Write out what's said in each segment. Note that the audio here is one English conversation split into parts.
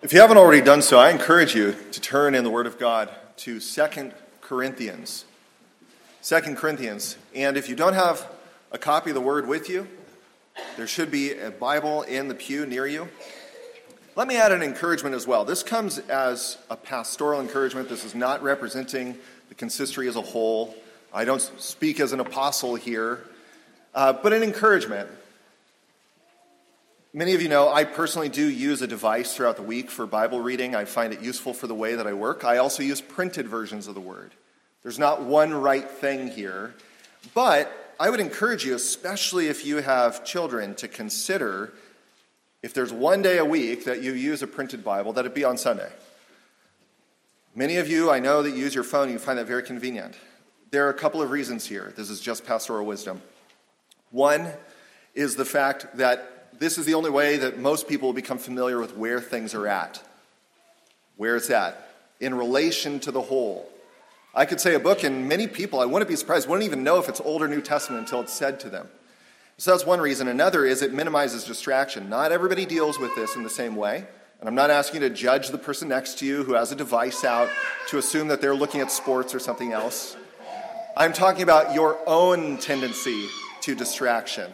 If you haven't already done so, I encourage you to turn in the Word of God to 2 Corinthians. 2 Corinthians. And if you don't have a copy of the Word with you, there should be a Bible in the pew near you. Let me add an encouragement as well. This comes as a pastoral encouragement. This is not representing the consistory as a whole. I don't speak as an apostle here, uh, but an encouragement. Many of you know I personally do use a device throughout the week for Bible reading. I find it useful for the way that I work. I also use printed versions of the Word. There's not one right thing here, but I would encourage you, especially if you have children, to consider if there's one day a week that you use a printed Bible, that it be on Sunday. Many of you, I know that you use your phone, you find that very convenient. There are a couple of reasons here. This is just pastoral wisdom. One is the fact that this is the only way that most people will become familiar with where things are at. Where it's at in relation to the whole. I could say a book, and many people, I wouldn't be surprised, wouldn't even know if it's Old or New Testament until it's said to them. So that's one reason. Another is it minimizes distraction. Not everybody deals with this in the same way. And I'm not asking you to judge the person next to you who has a device out to assume that they're looking at sports or something else. I'm talking about your own tendency to distraction,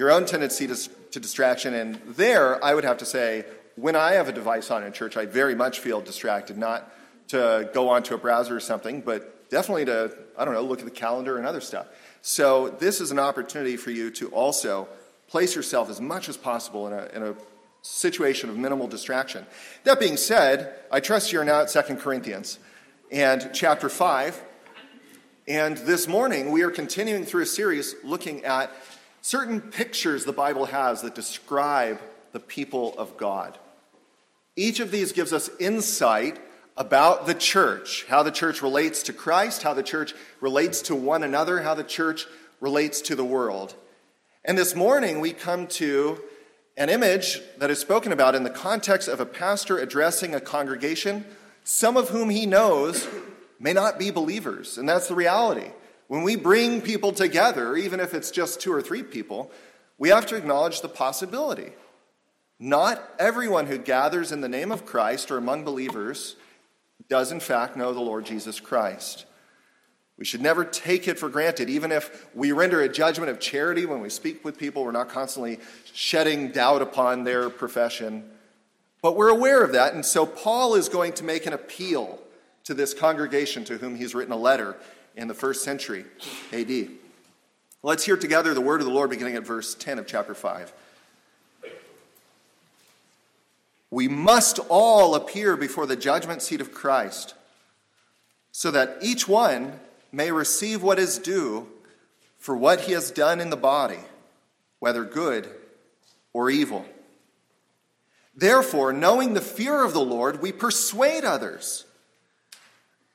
your own tendency to to distraction. And there, I would have to say, when I have a device on in church, I very much feel distracted, not to go onto a browser or something, but definitely to, I don't know, look at the calendar and other stuff. So, this is an opportunity for you to also place yourself as much as possible in a, in a situation of minimal distraction. That being said, I trust you're now at 2 Corinthians and chapter 5. And this morning, we are continuing through a series looking at certain pictures the Bible has that describe the people of God. Each of these gives us insight about the church, how the church relates to Christ, how the church relates to one another, how the church relates to the world. And this morning we come to an image that is spoken about in the context of a pastor addressing a congregation, some of whom he knows may not be believers. And that's the reality. When we bring people together, even if it's just two or three people, we have to acknowledge the possibility. Not everyone who gathers in the name of Christ or among believers does, in fact, know the Lord Jesus Christ. We should never take it for granted. Even if we render a judgment of charity when we speak with people, we're not constantly shedding doubt upon their profession. But we're aware of that, and so Paul is going to make an appeal to this congregation to whom he's written a letter in the first century AD. Let's hear together the word of the Lord beginning at verse 10 of chapter 5. We must all appear before the judgment seat of Christ, so that each one may receive what is due for what he has done in the body, whether good or evil. Therefore, knowing the fear of the Lord, we persuade others.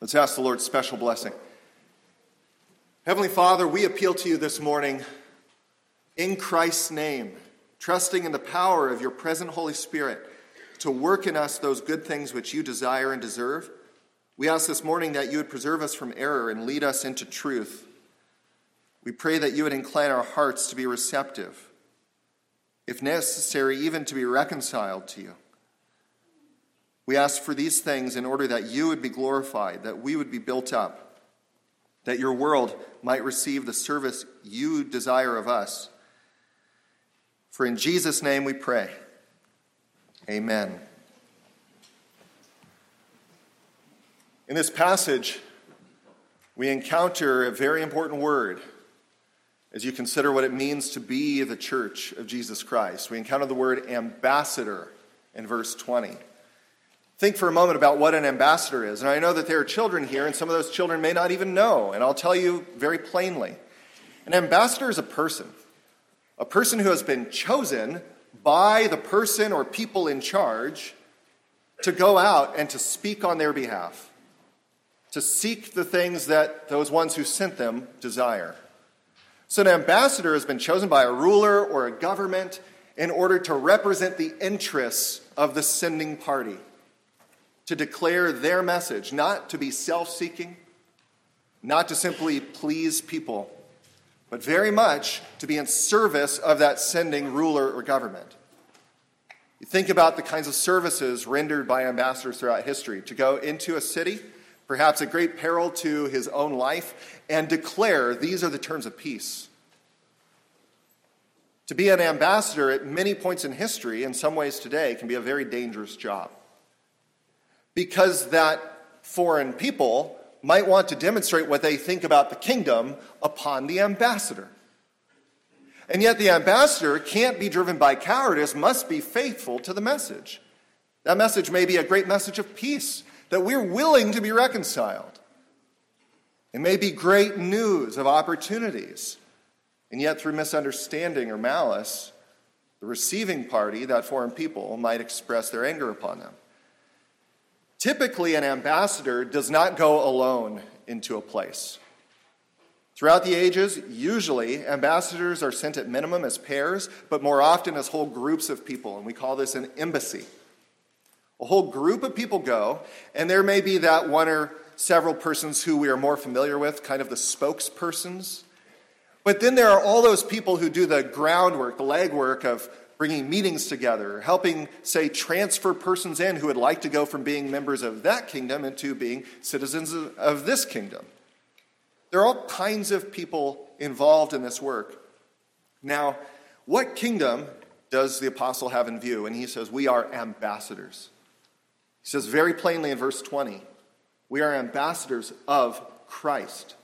Let's ask the Lord's special blessing. Heavenly Father, we appeal to you this morning in Christ's name, trusting in the power of your present Holy Spirit to work in us those good things which you desire and deserve. We ask this morning that you would preserve us from error and lead us into truth. We pray that you would incline our hearts to be receptive, if necessary, even to be reconciled to you. We ask for these things in order that you would be glorified, that we would be built up, that your world might receive the service you desire of us. For in Jesus' name we pray. Amen. In this passage, we encounter a very important word as you consider what it means to be the church of Jesus Christ. We encounter the word ambassador in verse 20. Think for a moment about what an ambassador is. And I know that there are children here, and some of those children may not even know. And I'll tell you very plainly an ambassador is a person, a person who has been chosen by the person or people in charge to go out and to speak on their behalf, to seek the things that those ones who sent them desire. So, an ambassador has been chosen by a ruler or a government in order to represent the interests of the sending party, to declare their message, not to be self seeking, not to simply please people, but very much to be in service of that sending ruler or government. You think about the kinds of services rendered by ambassadors throughout history to go into a city, perhaps at great peril to his own life, and declare these are the terms of peace. To be an ambassador at many points in history, in some ways today, can be a very dangerous job. Because that foreign people might want to demonstrate what they think about the kingdom upon the ambassador. And yet, the ambassador can't be driven by cowardice, must be faithful to the message. That message may be a great message of peace, that we're willing to be reconciled. It may be great news of opportunities. And yet, through misunderstanding or malice, the receiving party, that foreign people, might express their anger upon them. Typically, an ambassador does not go alone into a place. Throughout the ages, usually ambassadors are sent at minimum as pairs, but more often as whole groups of people, and we call this an embassy. A whole group of people go, and there may be that one or several persons who we are more familiar with, kind of the spokespersons. But then there are all those people who do the groundwork, the legwork of bringing meetings together, helping, say, transfer persons in who would like to go from being members of that kingdom into being citizens of this kingdom. There are all kinds of people involved in this work. Now, what kingdom does the apostle have in view? And he says, We are ambassadors. He says very plainly in verse 20, We are ambassadors of Christ.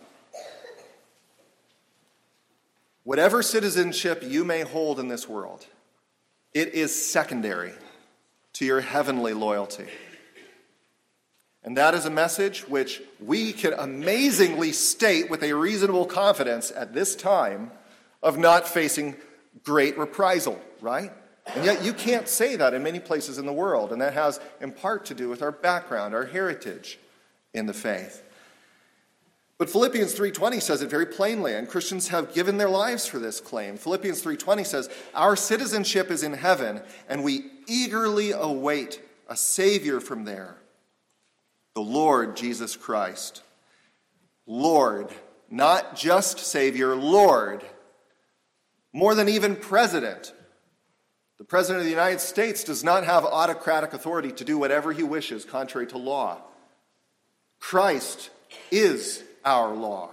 Whatever citizenship you may hold in this world, it is secondary to your heavenly loyalty. And that is a message which we can amazingly state with a reasonable confidence at this time of not facing great reprisal, right? And yet you can't say that in many places in the world, and that has in part to do with our background, our heritage in the faith. But Philippians 3:20 says it very plainly, and Christians have given their lives for this claim. Philippians 3:20 says, "Our citizenship is in heaven, and we eagerly await a savior from there, the Lord Jesus Christ. Lord, not just Savior, Lord. More than even president. The President of the United States does not have autocratic authority to do whatever he wishes contrary to law. Christ is our law,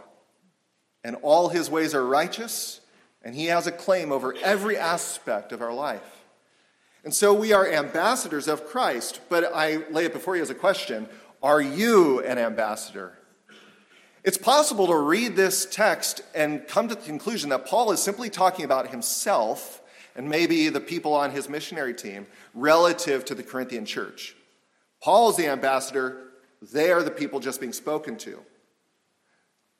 and all his ways are righteous, and he has a claim over every aspect of our life. And so we are ambassadors of Christ, but I lay it before you as a question are you an ambassador? It's possible to read this text and come to the conclusion that Paul is simply talking about himself and maybe the people on his missionary team relative to the Corinthian church. Paul is the ambassador, they are the people just being spoken to.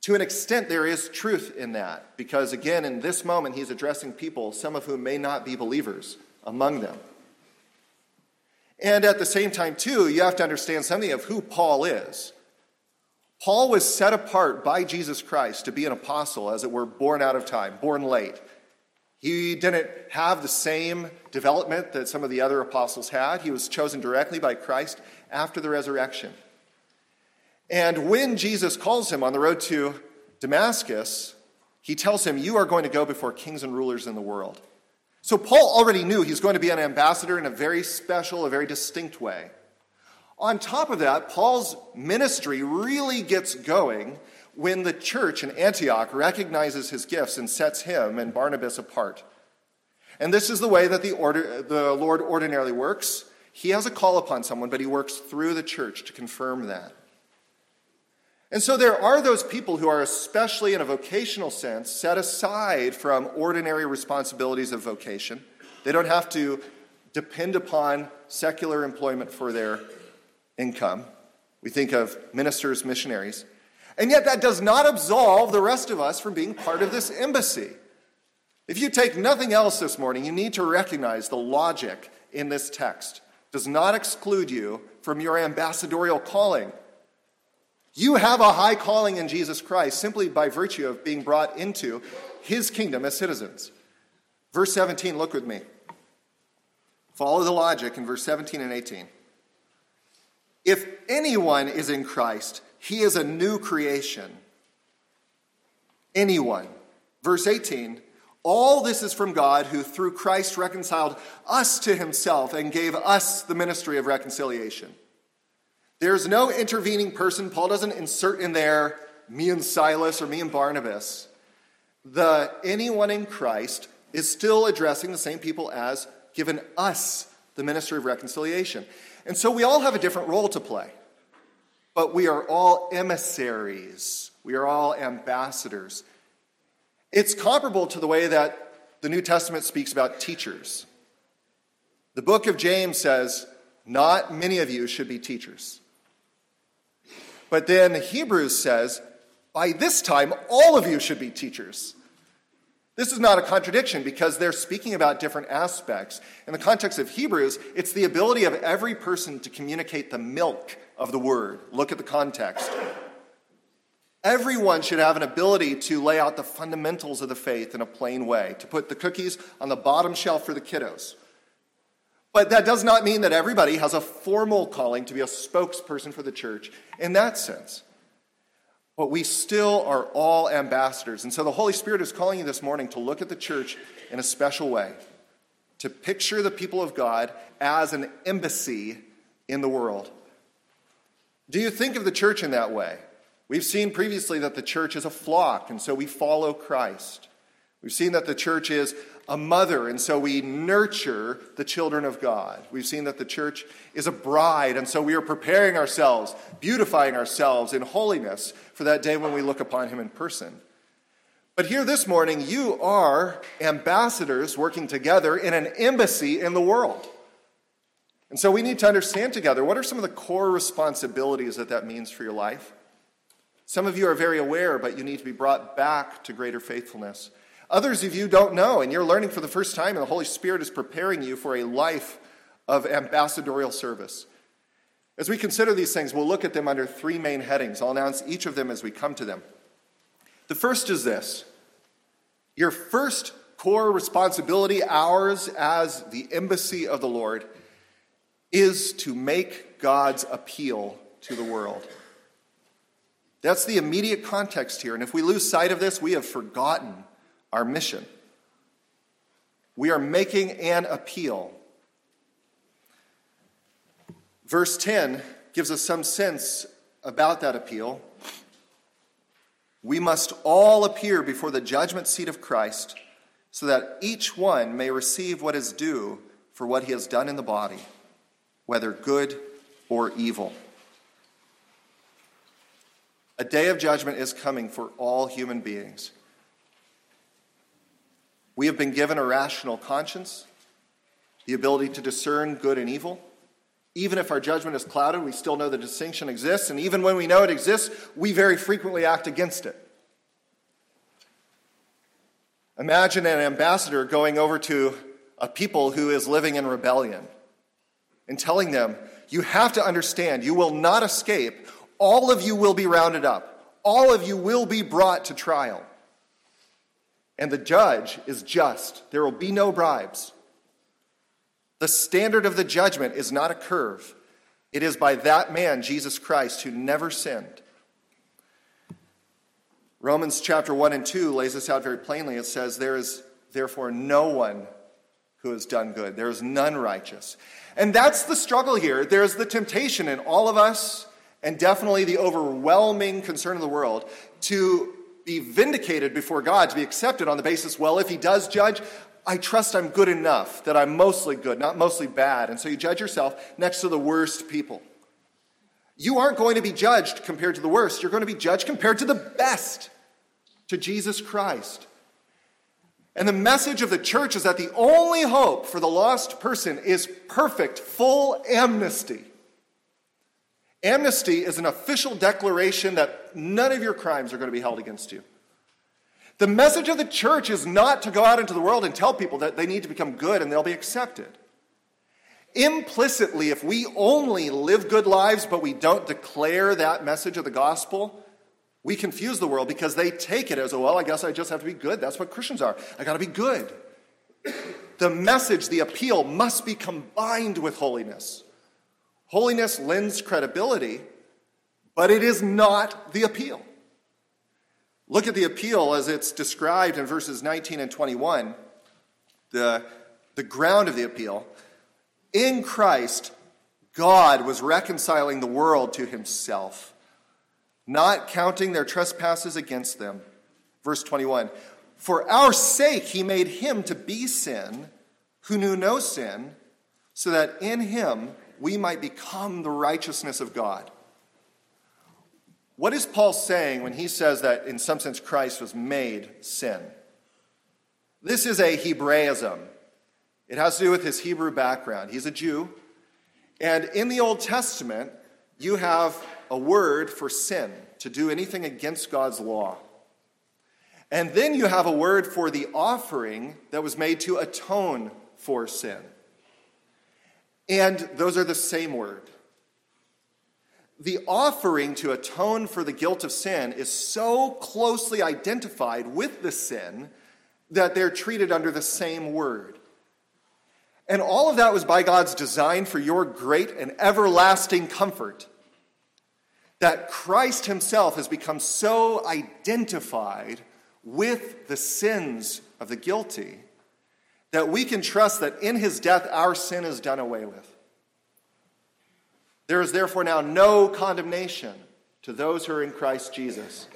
To an extent, there is truth in that, because again, in this moment, he's addressing people, some of whom may not be believers among them. And at the same time, too, you have to understand something of who Paul is. Paul was set apart by Jesus Christ to be an apostle, as it were, born out of time, born late. He didn't have the same development that some of the other apostles had. He was chosen directly by Christ after the resurrection. And when Jesus calls him on the road to Damascus, he tells him, You are going to go before kings and rulers in the world. So Paul already knew he's going to be an ambassador in a very special, a very distinct way. On top of that, Paul's ministry really gets going when the church in Antioch recognizes his gifts and sets him and Barnabas apart. And this is the way that the, order, the Lord ordinarily works. He has a call upon someone, but he works through the church to confirm that. And so there are those people who are, especially in a vocational sense, set aside from ordinary responsibilities of vocation. They don't have to depend upon secular employment for their income. We think of ministers, missionaries. And yet, that does not absolve the rest of us from being part of this embassy. If you take nothing else this morning, you need to recognize the logic in this text does not exclude you from your ambassadorial calling. You have a high calling in Jesus Christ simply by virtue of being brought into his kingdom as citizens. Verse 17, look with me. Follow the logic in verse 17 and 18. If anyone is in Christ, he is a new creation. Anyone. Verse 18 All this is from God who through Christ reconciled us to himself and gave us the ministry of reconciliation. There's no intervening person. Paul doesn't insert in there me and Silas or me and Barnabas. The anyone in Christ is still addressing the same people as given us the ministry of reconciliation. And so we all have a different role to play. But we are all emissaries. We are all ambassadors. It's comparable to the way that the New Testament speaks about teachers. The book of James says, Not many of you should be teachers. But then Hebrews says, by this time, all of you should be teachers. This is not a contradiction because they're speaking about different aspects. In the context of Hebrews, it's the ability of every person to communicate the milk of the word. Look at the context. Everyone should have an ability to lay out the fundamentals of the faith in a plain way, to put the cookies on the bottom shelf for the kiddos. But that does not mean that everybody has a formal calling to be a spokesperson for the church in that sense. But we still are all ambassadors. And so the Holy Spirit is calling you this morning to look at the church in a special way, to picture the people of God as an embassy in the world. Do you think of the church in that way? We've seen previously that the church is a flock, and so we follow Christ. We've seen that the church is a mother, and so we nurture the children of God. We've seen that the church is a bride, and so we are preparing ourselves, beautifying ourselves in holiness for that day when we look upon Him in person. But here this morning, you are ambassadors working together in an embassy in the world. And so we need to understand together what are some of the core responsibilities that that means for your life. Some of you are very aware, but you need to be brought back to greater faithfulness. Others of you don't know, and you're learning for the first time, and the Holy Spirit is preparing you for a life of ambassadorial service. As we consider these things, we'll look at them under three main headings. I'll announce each of them as we come to them. The first is this your first core responsibility, ours as the embassy of the Lord, is to make God's appeal to the world. That's the immediate context here. And if we lose sight of this, we have forgotten our mission. We are making an appeal. Verse 10 gives us some sense about that appeal. We must all appear before the judgment seat of Christ so that each one may receive what is due for what he has done in the body, whether good or evil. A day of judgment is coming for all human beings. We have been given a rational conscience, the ability to discern good and evil. Even if our judgment is clouded, we still know the distinction exists, and even when we know it exists, we very frequently act against it. Imagine an ambassador going over to a people who is living in rebellion and telling them, You have to understand, you will not escape. All of you will be rounded up, all of you will be brought to trial. And the judge is just, there will be no bribes. The standard of the judgment is not a curve, it is by that man, Jesus Christ, who never sinned. Romans chapter 1 and 2 lays this out very plainly. It says, There is therefore no one who has done good, there is none righteous. And that's the struggle here. There's the temptation in all of us, and definitely the overwhelming concern of the world, to be vindicated before God, to be accepted on the basis, well, if He does judge, I trust I'm good enough, that I'm mostly good, not mostly bad. And so you judge yourself next to the worst people. You aren't going to be judged compared to the worst. You're going to be judged compared to the best, to Jesus Christ. And the message of the church is that the only hope for the lost person is perfect, full amnesty. Amnesty is an official declaration that none of your crimes are going to be held against you. The message of the church is not to go out into the world and tell people that they need to become good and they'll be accepted. Implicitly, if we only live good lives but we don't declare that message of the gospel, we confuse the world because they take it as, oh, well, I guess I just have to be good. That's what Christians are. I got to be good. The message, the appeal, must be combined with holiness. Holiness lends credibility, but it is not the appeal. Look at the appeal as it's described in verses 19 and 21. The, the ground of the appeal. In Christ, God was reconciling the world to himself, not counting their trespasses against them. Verse 21 For our sake, he made him to be sin who knew no sin, so that in him we might become the righteousness of God. What is Paul saying when he says that, in some sense, Christ was made sin? This is a Hebraism. It has to do with his Hebrew background. He's a Jew. And in the Old Testament, you have a word for sin, to do anything against God's law. And then you have a word for the offering that was made to atone for sin. And those are the same word the offering to atone for the guilt of sin is so closely identified with the sin that they're treated under the same word. And all of that was by God's design for your great and everlasting comfort. That Christ Himself has become so identified with the sins of the guilty that we can trust that in His death our sin is done away with. There is therefore now no condemnation to those who are in Christ Jesus.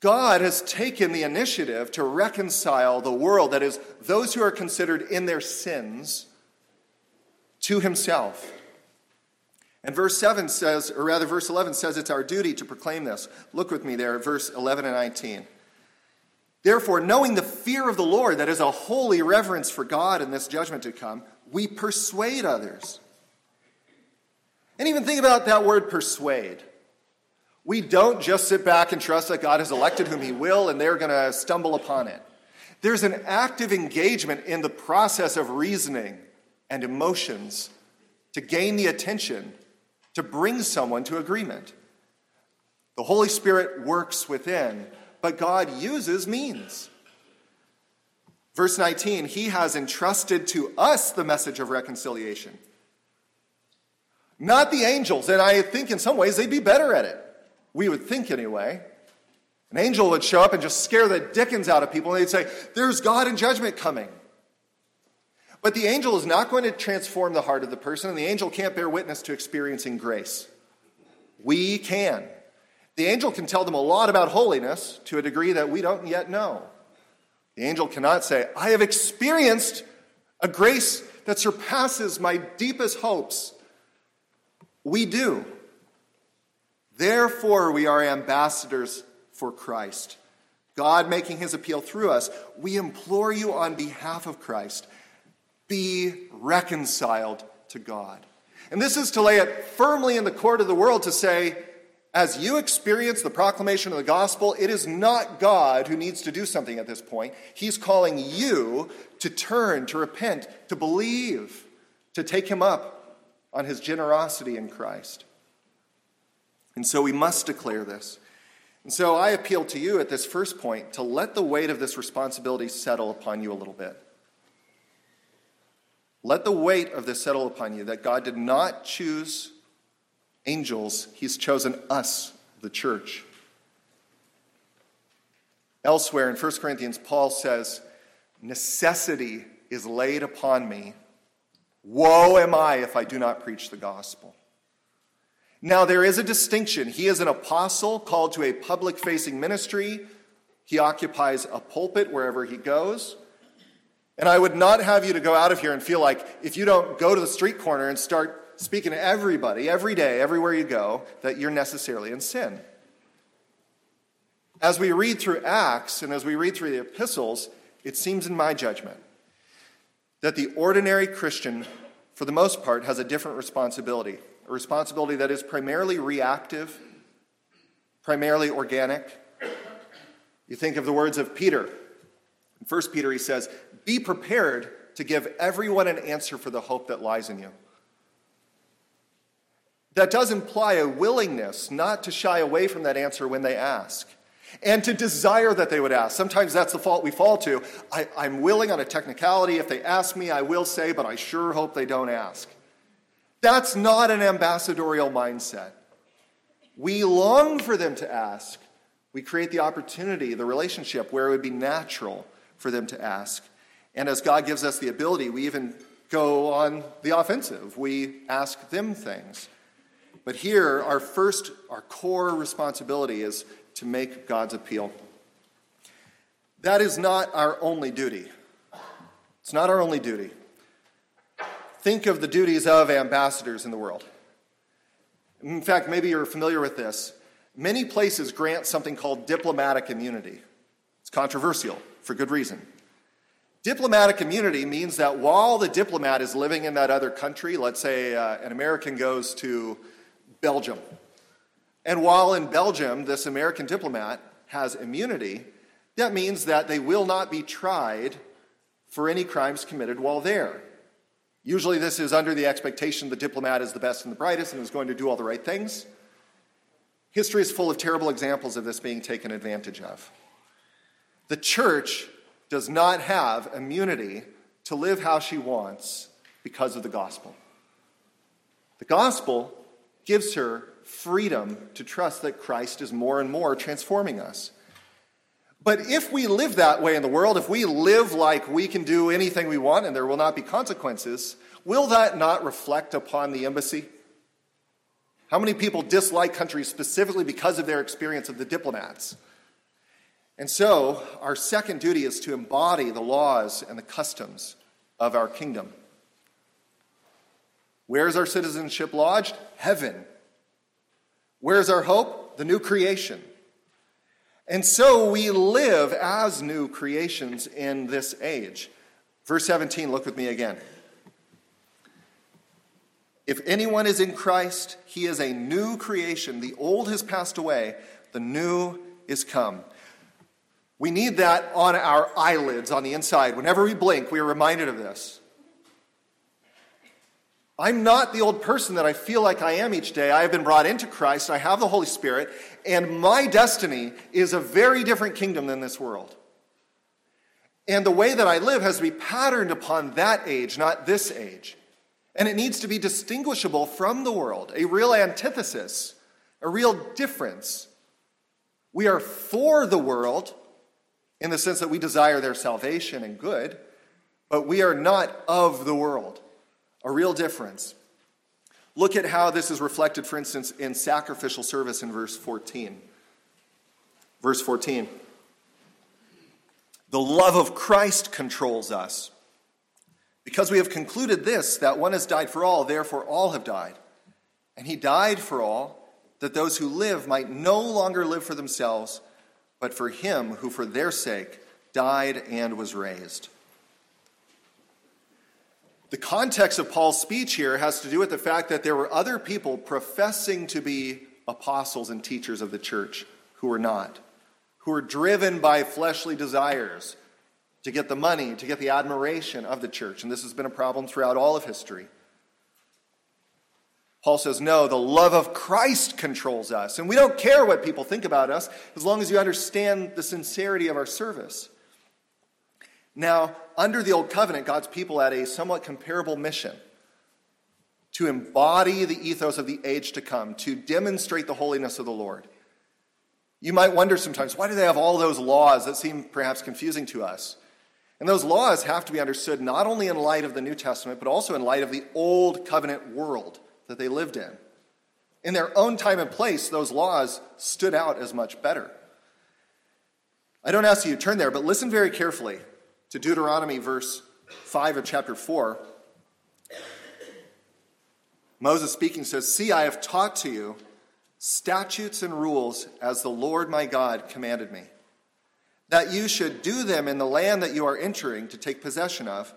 God has taken the initiative to reconcile the world, that is, those who are considered in their sins, to himself. And verse 7 says, or rather, verse 11 says it's our duty to proclaim this. Look with me there at verse 11 and 19. Therefore, knowing the fear of the Lord, that is a holy reverence for God in this judgment to come, we persuade others. And even think about that word persuade. We don't just sit back and trust that God has elected whom He will and they're going to stumble upon it. There's an active engagement in the process of reasoning and emotions to gain the attention, to bring someone to agreement. The Holy Spirit works within, but God uses means. Verse 19, He has entrusted to us the message of reconciliation not the angels. And I think in some ways they'd be better at it. We would think anyway. An angel would show up and just scare the dickens out of people, and they'd say, There's God and judgment coming. But the angel is not going to transform the heart of the person, and the angel can't bear witness to experiencing grace. We can. The angel can tell them a lot about holiness to a degree that we don't yet know. The angel cannot say, I have experienced a grace that surpasses my deepest hopes. We do. Therefore, we are ambassadors for Christ. God making his appeal through us, we implore you on behalf of Christ be reconciled to God. And this is to lay it firmly in the court of the world to say, as you experience the proclamation of the gospel, it is not God who needs to do something at this point. He's calling you to turn, to repent, to believe, to take Him up on His generosity in Christ. And so we must declare this. And so I appeal to you at this first point to let the weight of this responsibility settle upon you a little bit. Let the weight of this settle upon you that God did not choose angels, He's chosen us, the church. Elsewhere in 1 Corinthians, Paul says, Necessity is laid upon me. Woe am I if I do not preach the gospel. Now, there is a distinction. He is an apostle called to a public facing ministry. He occupies a pulpit wherever he goes. And I would not have you to go out of here and feel like if you don't go to the street corner and start speaking to everybody, every day, everywhere you go, that you're necessarily in sin. As we read through Acts and as we read through the epistles, it seems in my judgment that the ordinary Christian, for the most part, has a different responsibility. A responsibility that is primarily reactive, primarily organic. You think of the words of Peter. In 1 Peter, he says, Be prepared to give everyone an answer for the hope that lies in you. That does imply a willingness not to shy away from that answer when they ask and to desire that they would ask. Sometimes that's the fault we fall to. I, am willing on a technicality. If they ask me, I will say, but I sure hope they don't ask. That's not an ambassadorial mindset. We long for them to ask. We create the opportunity, the relationship where it would be natural for them to ask. And as God gives us the ability, we even go on the offensive. We ask them things. But here, our first, our core responsibility is to make God's appeal. That is not our only duty. It's not our only duty. Think of the duties of ambassadors in the world. In fact, maybe you're familiar with this. Many places grant something called diplomatic immunity. It's controversial for good reason. Diplomatic immunity means that while the diplomat is living in that other country, let's say uh, an American goes to Belgium. And while in Belgium, this American diplomat has immunity, that means that they will not be tried for any crimes committed while there. Usually, this is under the expectation the diplomat is the best and the brightest and is going to do all the right things. History is full of terrible examples of this being taken advantage of. The church does not have immunity to live how she wants because of the gospel. The gospel gives her freedom to trust that Christ is more and more transforming us. But if we live that way in the world, if we live like we can do anything we want and there will not be consequences, will that not reflect upon the embassy? How many people dislike countries specifically because of their experience of the diplomats? And so, our second duty is to embody the laws and the customs of our kingdom. Where's our citizenship lodged? Heaven. Where's our hope? The new creation. And so we live as new creations in this age. Verse 17, look with me again. If anyone is in Christ, he is a new creation. The old has passed away, the new is come. We need that on our eyelids on the inside. Whenever we blink, we are reminded of this. I'm not the old person that I feel like I am each day. I have been brought into Christ. I have the Holy Spirit. And my destiny is a very different kingdom than this world. And the way that I live has to be patterned upon that age, not this age. And it needs to be distinguishable from the world, a real antithesis, a real difference. We are for the world in the sense that we desire their salvation and good, but we are not of the world a real difference. Look at how this is reflected, for instance, in sacrificial service in verse 14. Verse 14. The love of Christ controls us. Because we have concluded this, that one has died for all, therefore all have died. And he died for all, that those who live might no longer live for themselves, but for him who for their sake died and was raised. The context of Paul's speech here has to do with the fact that there were other people professing to be apostles and teachers of the church who were not, who were driven by fleshly desires to get the money, to get the admiration of the church. And this has been a problem throughout all of history. Paul says, no, the love of Christ controls us. And we don't care what people think about us as long as you understand the sincerity of our service. Now, under the Old Covenant, God's people had a somewhat comparable mission to embody the ethos of the age to come, to demonstrate the holiness of the Lord. You might wonder sometimes, why do they have all those laws that seem perhaps confusing to us? And those laws have to be understood not only in light of the New Testament, but also in light of the Old Covenant world that they lived in. In their own time and place, those laws stood out as much better. I don't ask you to turn there, but listen very carefully to Deuteronomy, verse 5 of chapter 4. Moses speaking says, See, I have taught to you statutes and rules as the Lord my God commanded me, that you should do them in the land that you are entering to take possession of.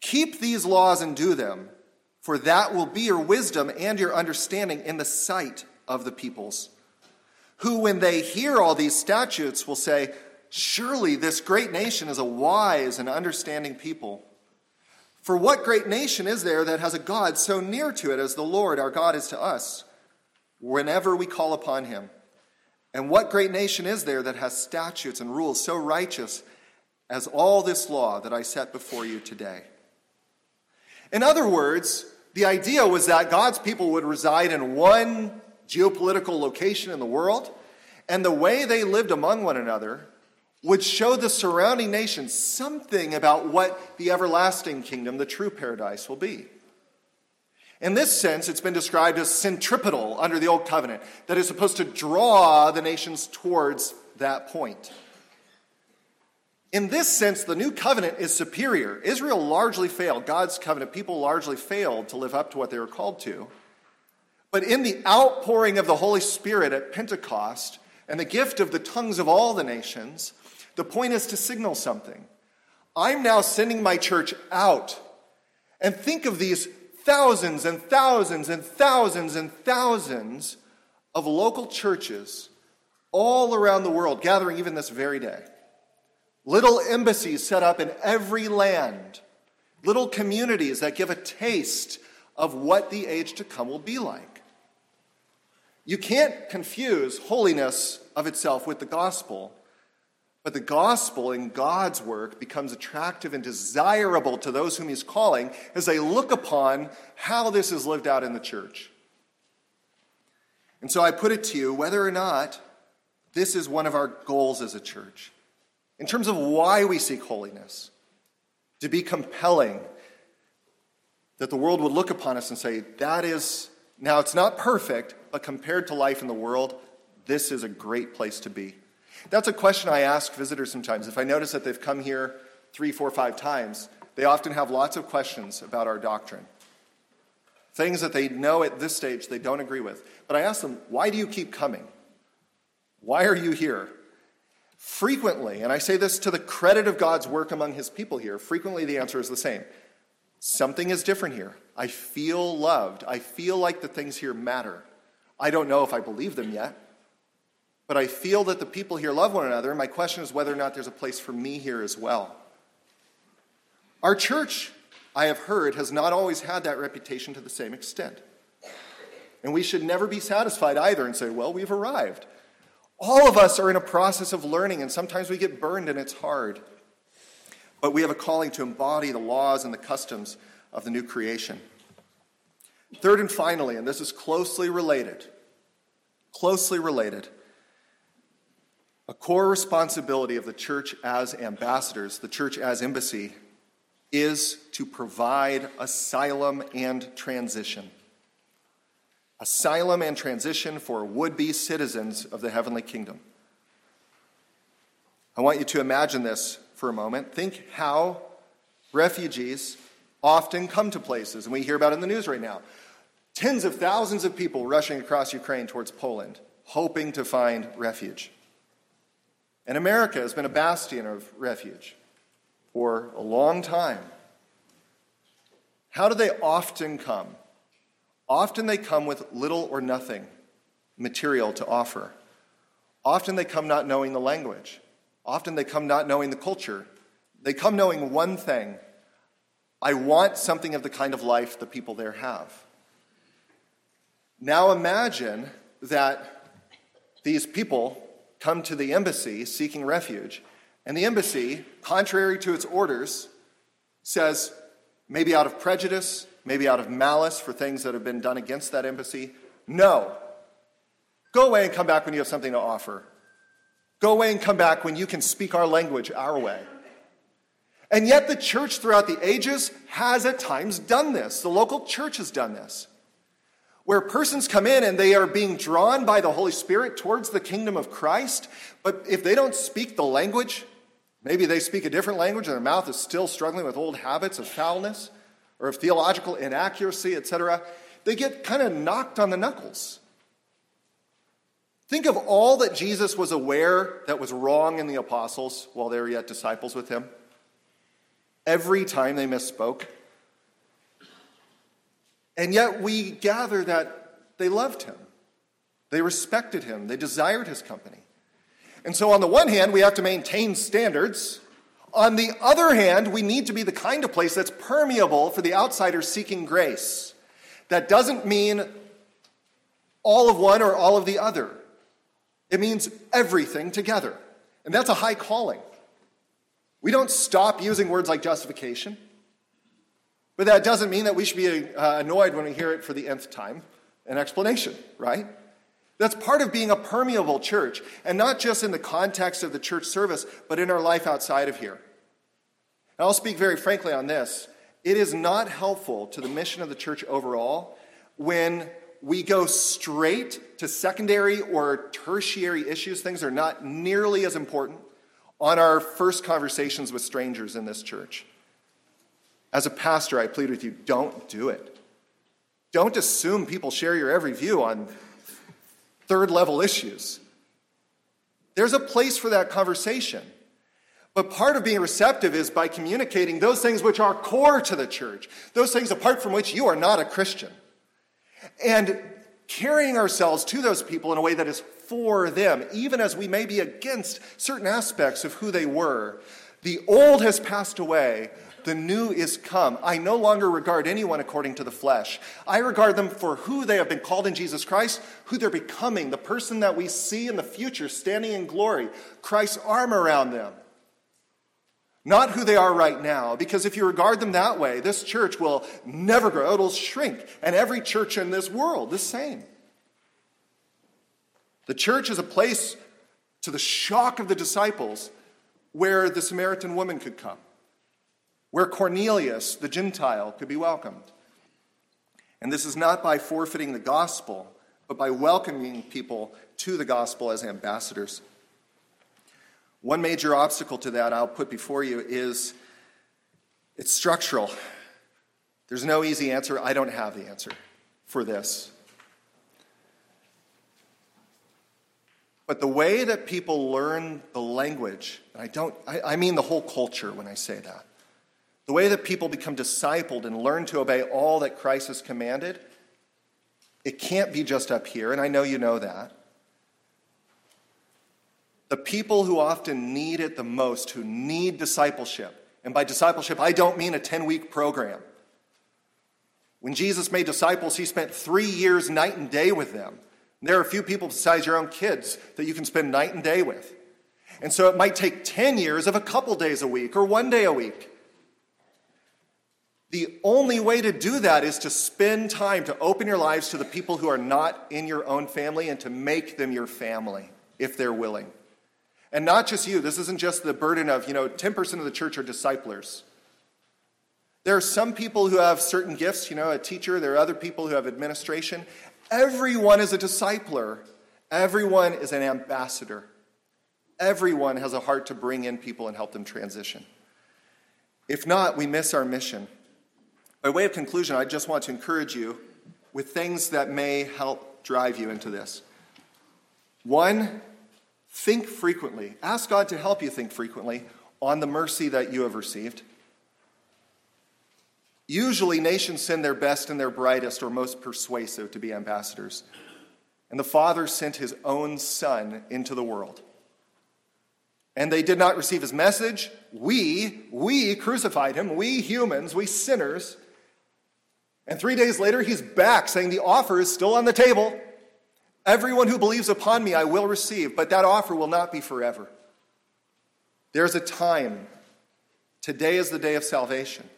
Keep these laws and do them, for that will be your wisdom and your understanding in the sight of the peoples, who, when they hear all these statutes, will say, Surely this great nation is a wise and understanding people. For what great nation is there that has a God so near to it as the Lord our God is to us, whenever we call upon him? And what great nation is there that has statutes and rules so righteous as all this law that I set before you today? In other words, the idea was that God's people would reside in one geopolitical location in the world, and the way they lived among one another would show the surrounding nations something about what the everlasting kingdom, the true paradise, will be. In this sense, it's been described as centripetal under the Old Covenant, that is supposed to draw the nations towards that point. In this sense, the new covenant is superior. Israel largely failed, God's covenant people largely failed to live up to what they were called to. But in the outpouring of the Holy Spirit at Pentecost and the gift of the tongues of all the nations, the point is to signal something. I'm now sending my church out. And think of these thousands and thousands and thousands and thousands of local churches all around the world, gathering even this very day. Little embassies set up in every land, little communities that give a taste of what the age to come will be like. You can't confuse holiness of itself with the gospel but the gospel in God's work becomes attractive and desirable to those whom He's calling as they look upon how this is lived out in the church. And so I put it to you whether or not this is one of our goals as a church, in terms of why we seek holiness, to be compelling, that the world would look upon us and say, that is, now it's not perfect, but compared to life in the world, this is a great place to be. That's a question I ask visitors sometimes. If I notice that they've come here three, four, five times, they often have lots of questions about our doctrine. Things that they know at this stage they don't agree with. But I ask them, why do you keep coming? Why are you here? Frequently, and I say this to the credit of God's work among his people here, frequently the answer is the same. Something is different here. I feel loved. I feel like the things here matter. I don't know if I believe them yet, but I feel that the people here love one another, my question is whether or not there's a place for me here as well. Our church, I have heard, has not always had that reputation to the same extent. And we should never be satisfied either and say, well, we've arrived. All of us are in a process of learning, and sometimes we get burned and it's hard. But we have a calling to embody the laws and the customs of the new creation. Third and finally, and this is closely related, closely related, a core responsibility of the church as ambassadors, the church as embassy, is to provide asylum and transition. Asylum and transition for would be citizens of the heavenly kingdom. I want you to imagine this for a moment. Think how refugees often come to places, and we hear about it in the news right now. Tens of thousands of people rushing across Ukraine towards Poland, hoping to find refuge. And America has been a bastion of refuge for a long time. How do they often come? Often they come with little or nothing. material to offer. Often they come not knowing the language. Often they come not knowing the culture. They come knowing one thing I want something of the kind of life the people there have. Now imagine that these people come to the embassy seeking refuge, and the embassy, contrary to its orders, says, maybe out of prejudice, maybe out of malice for things that have been done against that embassy, no. Go away and come back when you have something to offer. Go away and come back when you can speak our language our way. And yet, the church throughout the ages has at times done this. The local church has done this. Where persons come in and they are being drawn by the Holy Spirit towards the kingdom of Christ, but if they don't speak the language, maybe they speak a different language and their mouth is still struggling with old habits of foulness or of theological inaccuracy, etc., they get kind of knocked on the knuckles. Think of all that Jesus was aware that was wrong in the apostles while they were yet disciples with him every time they misspoke. And yet we gather that they loved him, they respected him, they desired his company. And so, on the one hand, we have to maintain standards. On the other hand, we need to be the kind of place that's permeable for the outsider seeking grace. That doesn't mean all of one or all of the other, it means everything together. And that's a high calling. We don't stop using words like justification, but that doesn't mean that we should be uh, annoyed when we hear it for the nth time an explanation, right? That's part of being a permeable church, and not just in the context of the church service, but in our life outside of here. And I'll speak very frankly on this. It is not helpful to the mission of the church overall when we go straight to secondary or tertiary issues, things are not nearly as important, on our first conversations with strangers in this church. As a pastor, I plead with you don't do it. Don't assume people share your every view on third level issues. There's a place for that conversation. But part of being receptive is by communicating those things which are core to the church, those things apart from which you are not a Christian. And carrying ourselves to those people in a way that is for them, even as we may be against certain aspects of who they were. The old has passed away, the new is come. I no longer regard anyone according to the flesh. I regard them for who they have been called in Jesus Christ, who they're becoming, the person that we see in the future standing in glory, Christ's arm around them. Not who they are right now, because if you regard them that way, this church will never grow, it'll shrink, and every church in this world the same. The church is a place, to the shock of the disciples, where the Samaritan woman could come, where Cornelius, the Gentile, could be welcomed. And this is not by forfeiting the gospel, but by welcoming people to the gospel as ambassadors. One major obstacle to that I'll put before you is it's structural. There's no easy answer. I don't have the answer for this. But the way that people learn the language, and I don't, I, I, mean the whole culture when I say that, the way that people become discipled and learn to obey all that Christ has commanded, it can't be just up here, and I know you know that. The people who often need it the most, who need discipleship, and by discipleship, I don't mean a 10 week program. When Jesus made disciples, he spent three years, night and day with them. There are a few people besides your own kids that you can spend night and day with. And so it might take 10 years of a couple days a week or one day a week. The only way to do that is to spend time to open your lives to the people who are not in your own family and to make them your family if they're willing. And not just you, this isn't just the burden of, you know, 10% of the church are disciplers. There are some people who have certain gifts, you know, a teacher, there are other people who have administration, Everyone is a discipler, everyone is an ambassador. Everyone has a heart to bring in people and help them transition. If not, we miss our mission. By way of conclusion, I just want to encourage you with things that may help drive you into this. One, think frequently. Ask God to help you think frequently on the mercy that you have received. Usually, nations send their best and their brightest or most persuasive to be ambassadors. And the Father sent his own Son into the world. And they did not receive his message. We, we crucified him. We humans, we sinners. And three days later, he's back saying the offer is still on the table. Everyone who believes upon me, I will receive, but that offer will not be forever. There's a time. Today is the day of salvation.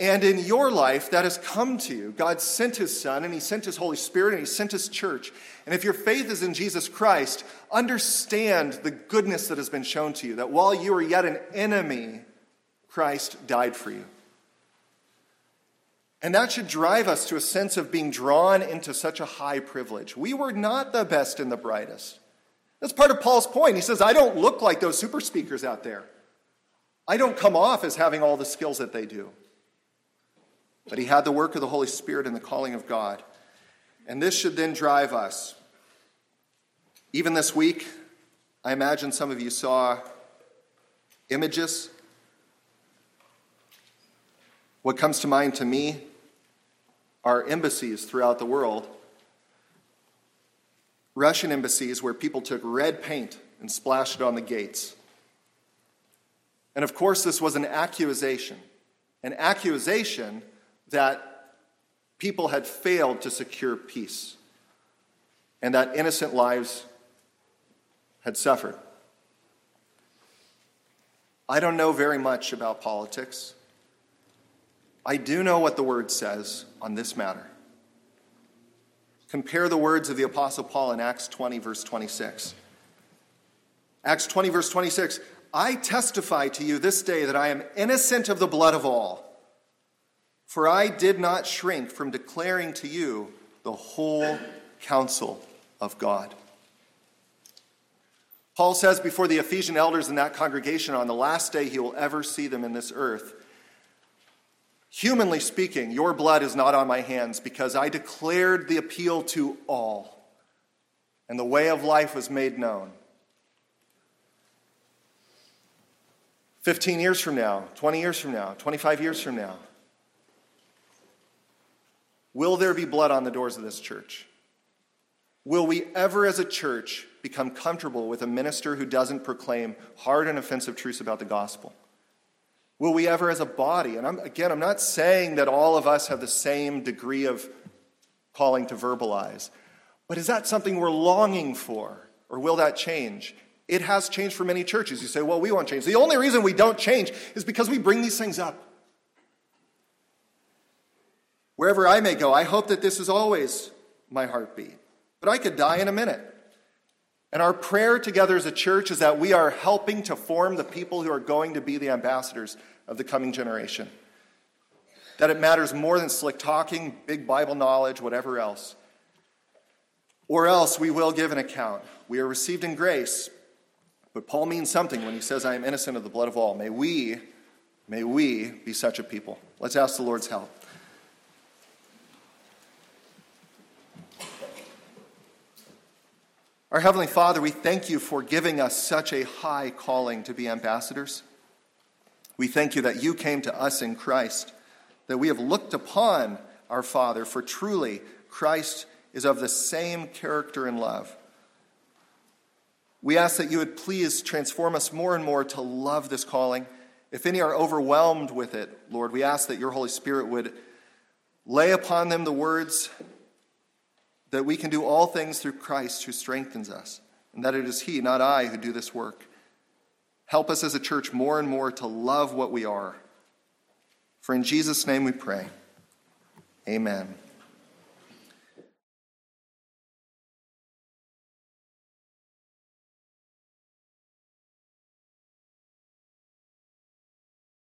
And in your life, that has come to you. God sent His Son, and He sent His Holy Spirit, and He sent His church. And if your faith is in Jesus Christ, understand the goodness that has been shown to you that while you were yet an enemy, Christ died for you. And that should drive us to a sense of being drawn into such a high privilege. We were not the best and the brightest. That's part of Paul's point. He says, I don't look like those super speakers out there. I don't come off as having all the skills that they do. But he had the work of the Holy Spirit and the calling of God. And this should then drive us. Even this week, I imagine some of you saw images. What comes to mind to me are embassies throughout the world. Russian embassies where people took red paint and splashed it on the gates. And of course, this was an accusation. An accusation that people had failed to secure peace and that innocent lives had suffered. I don't know very much about politics. I do know what the word says on this matter. Compare the words of the Apostle Paul in Acts 20, verse 26. Acts 20, verse 26 I testify to you this day that I am innocent of the blood of all. For I did not shrink from declaring to you the whole counsel of God. Paul says before the Ephesian elders in that congregation on the last day he will ever see them in this earth Humanly speaking, your blood is not on my hands because I declared the appeal to all, and the way of life was made known. 15 years from now, 20 years from now, 25 years from now, Will there be blood on the doors of this church? Will we ever, as a church, become comfortable with a minister who doesn't proclaim hard and offensive truths about the gospel? Will we ever, as a body, and I'm, again, I'm not saying that all of us have the same degree of calling to verbalize, but is that something we're longing for, or will that change? It has changed for many churches. You say, well, we want change. The only reason we don't change is because we bring these things up. Wherever I may go, I hope that this is always my heartbeat. But I could die in a minute. And our prayer together as a church is that we are helping to form the people who are going to be the ambassadors of the coming generation. That it matters more than slick talking, big Bible knowledge, whatever else. Or else we will give an account. We are received in grace, but Paul means something when he says, I am innocent of the blood of all. May we, may we be such a people. Let's ask the Lord's help. Our Heavenly Father, we thank you for giving us such a high calling to be ambassadors. We thank you that you came to us in Christ, that we have looked upon our Father, for truly Christ is of the same character and love. We ask that you would please transform us more and more to love this calling. If any are overwhelmed with it, Lord, we ask that your Holy Spirit would lay upon them the words that we can do all things through Christ who strengthens us, and that it is He, not I, who do this work. Help us as a church more and more to love what we are. For in Jesus' name we pray. Amen.